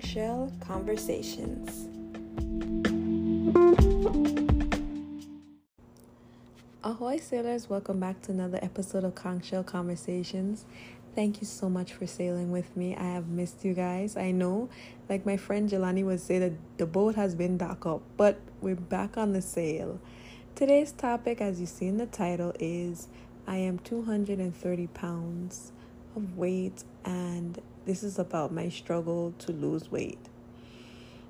Conch Shell Conversations. Ahoy, sailors! Welcome back to another episode of Conch Shell Conversations. Thank you so much for sailing with me. I have missed you guys. I know, like my friend Jelani would say, that the boat has been docked up, but we're back on the sail. Today's topic, as you see in the title, is I am 230 pounds of weight, and this is about my struggle to lose weight.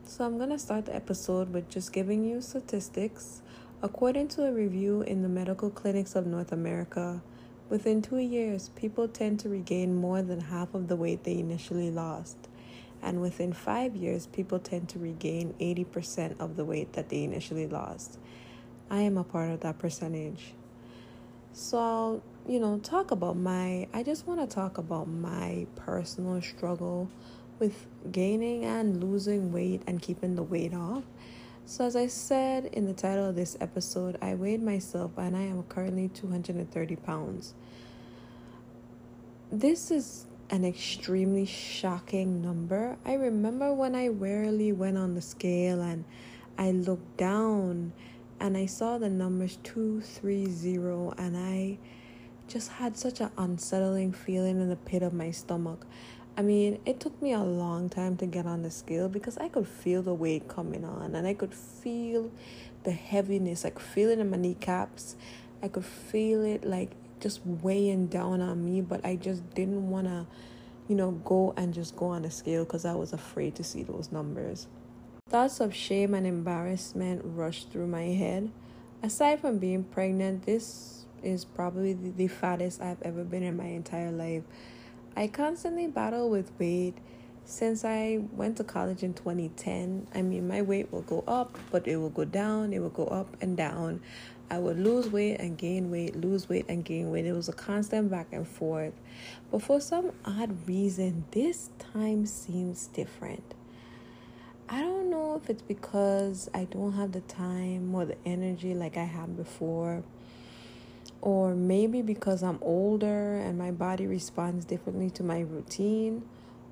So, I'm going to start the episode with just giving you statistics. According to a review in the medical clinics of North America, within two years, people tend to regain more than half of the weight they initially lost. And within five years, people tend to regain 80% of the weight that they initially lost. I am a part of that percentage. So you know, talk about my, I just want to talk about my personal struggle with gaining and losing weight and keeping the weight off. So, as I said in the title of this episode, I weighed myself and I am currently 230 pounds. This is an extremely shocking number. I remember when I rarely went on the scale and I looked down and I saw the numbers 230 and I just had such an unsettling feeling in the pit of my stomach. I mean, it took me a long time to get on the scale because I could feel the weight coming on and I could feel the heaviness, like feeling in my kneecaps. I could feel it like just weighing down on me, but I just didn't want to, you know, go and just go on the scale because I was afraid to see those numbers. Thoughts of shame and embarrassment rushed through my head. Aside from being pregnant, this is probably the, fattest I've ever been in my entire life. I constantly battle with weight since I went to college in 2010. I mean, my weight will go up, but it will go down, it will go up and down. I would lose weight and gain weight, lose weight and gain weight. It was a constant back and forth. But for some odd reason, this time seems different. I don't know if it's because I don't have the time or the energy like I had before, or maybe because I'm older and my body responds differently to my routine,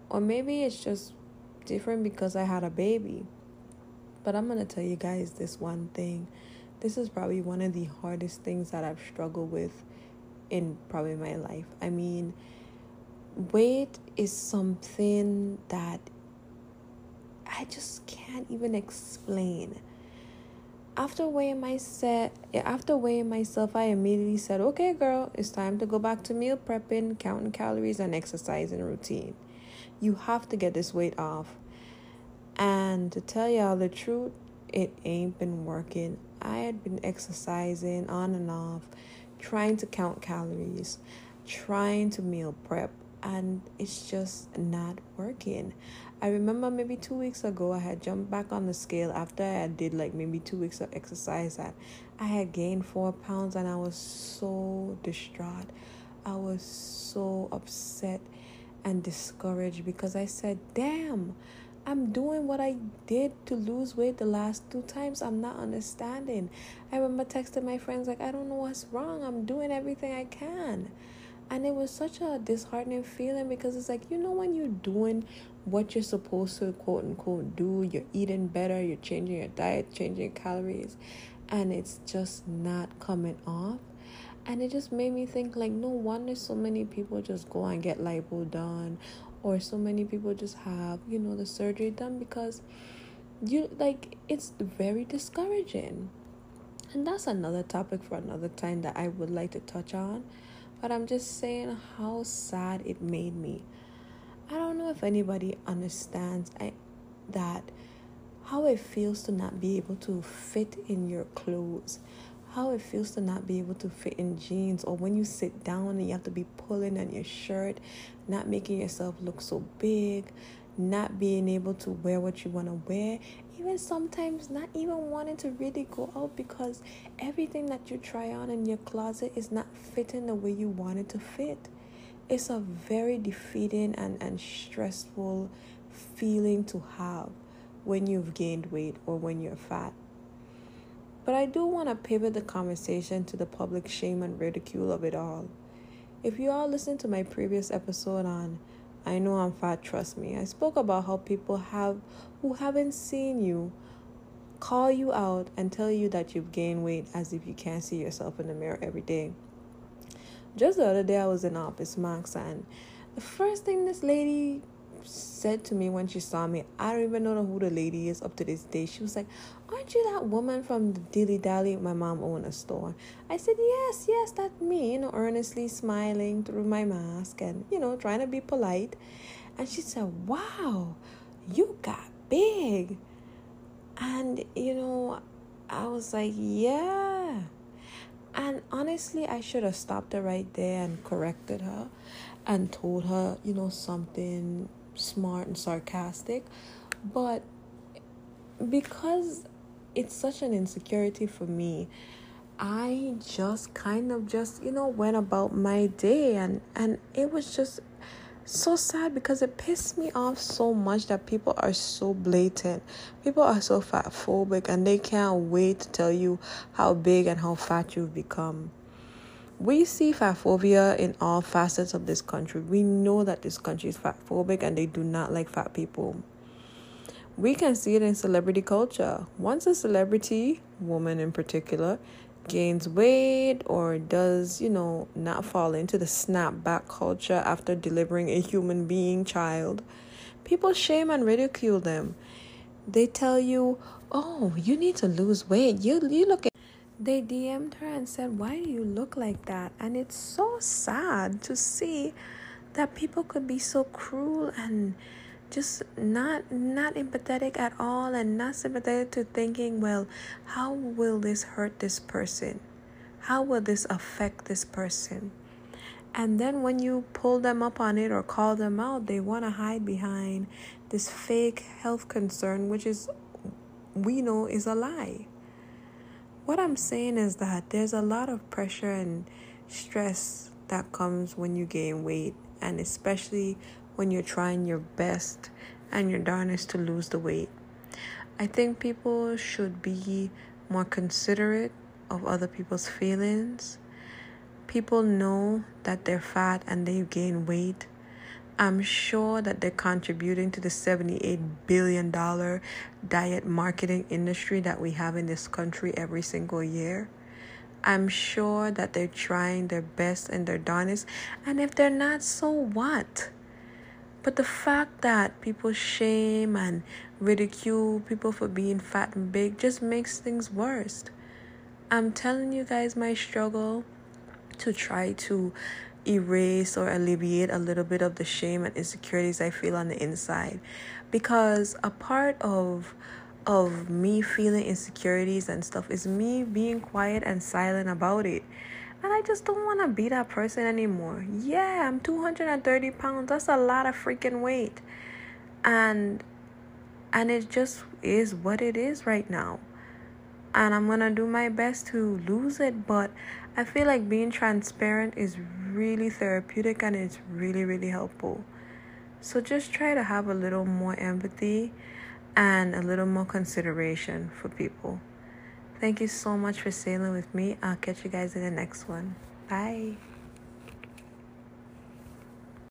or maybe it's just different because I had a baby. But I'm gonna tell you guys this one thing. This is probably one of the hardest things that I've struggled with in probably my life. I mean, weight is something that I just can't even explain. After weighing myself, after weighing myself, I immediately said, "Okay, girl, it's time to go back to meal prepping, counting calories, and exercising routine. You have to get this weight off." And to tell y'all the truth, it ain't been working. I had been exercising on and off, trying to count calories, trying to meal prep, and it's just not working. I remember maybe two weeks ago I had jumped back on the scale after I did like maybe two weeks of exercise that I had gained four pounds and I was so distraught. I was so upset and discouraged because I said, damn, I'm doing what I did to lose weight the last two times. I'm not understanding. I remember texting my friends, like, I don't know what's wrong. I'm doing everything I can. And it was such a disheartening feeling because it's like, you know, when you're doing what you're supposed to quote unquote do, you're eating better, you're changing your diet, changing calories, and it's just not coming off. And it just made me think, like, no wonder so many people just go and get lipo done, or so many people just have, you know, the surgery done because you like it's very discouraging. And that's another topic for another time that I would like to touch on. But I'm just saying how sad it made me. I don't know if anybody understands I, that how it feels to not be able to fit in your clothes, how it feels to not be able to fit in jeans, or when you sit down and you have to be pulling on your shirt, not making yourself look so big, not being able to wear what you want to wear, even sometimes not even wanting to really go out because everything that you try on in your closet is not fitting the way you want it to fit. It's a very defeating and, and stressful feeling to have when you've gained weight or when you're fat. But I do want to pivot the conversation to the public shame and ridicule of it all. If you all listened to my previous episode on I know I'm fat, trust me. I spoke about how people have who haven't seen you call you out and tell you that you've gained weight as if you can't see yourself in the mirror every day. Just the other day I was in Office Max and the first thing this lady said to me when she saw me, I don't even know who the lady is up to this day. She was like, Aren't you that woman from the Dilly Dally? My mom owned a store. I said, Yes, yes, that's me, you know, earnestly smiling through my mask and, you know, trying to be polite. And she said, Wow, you got big. And, you know, I was like, Yeah. And honestly, I should have stopped her right there and corrected her and told her, you know, something smart and sarcastic. But because it's such an insecurity for me, I just kind of just, you know, went about my day and and it was just so sad because it pissed me off so much that people are so blatant. People are so fat phobic and they can't wait to tell you how big and how fat you've become. We see fat phobia in all facets of this country. We know that this country is fat phobic and they do not like fat people. We can see it in celebrity culture. Once a celebrity, woman in particular, gains weight or does, you know, not fall into the snapback culture after delivering a human being child, people shame and ridicule them. They tell you, "Oh, you need to lose weight. You you look they DM'd her and said, Why do you look like that? And it's so sad to see that people could be so cruel and just not not empathetic at all and not sympathetic to thinking well how will this hurt this person? How will this affect this person? And then when you pull them up on it or call them out they want to hide behind this fake health concern which is we know is a lie what I'm saying is that there's a lot of pressure and stress that comes when you gain weight, and especially when you're trying your best and your darnest to lose the weight. I think people should be more considerate of other people's feelings. People know that they're fat and they gain weight I'm sure that they're contributing to the $78 billion diet marketing industry that we have in this country every single year. I'm sure that they're trying their best and their darnest. And if they're not, so what? But the fact that people shame and ridicule people for being fat and big just makes things worse. I'm telling you guys my struggle to try to erase or alleviate a little bit of the shame and insecurities I feel on the inside because a part of of me feeling insecurities and stuff is me being quiet and silent about it. And I just don't want to be that person anymore. Yeah, I'm 230 pounds. That's a lot of freaking weight. And and it just is what it is right now. And I'm going to do my best to lose it, but I feel like being transparent is really therapeutic and it's really, really helpful. So just try to have a little more empathy and a little more consideration for people. Thank you so much for sailing with me. I'll catch you guys in the next one. Bye.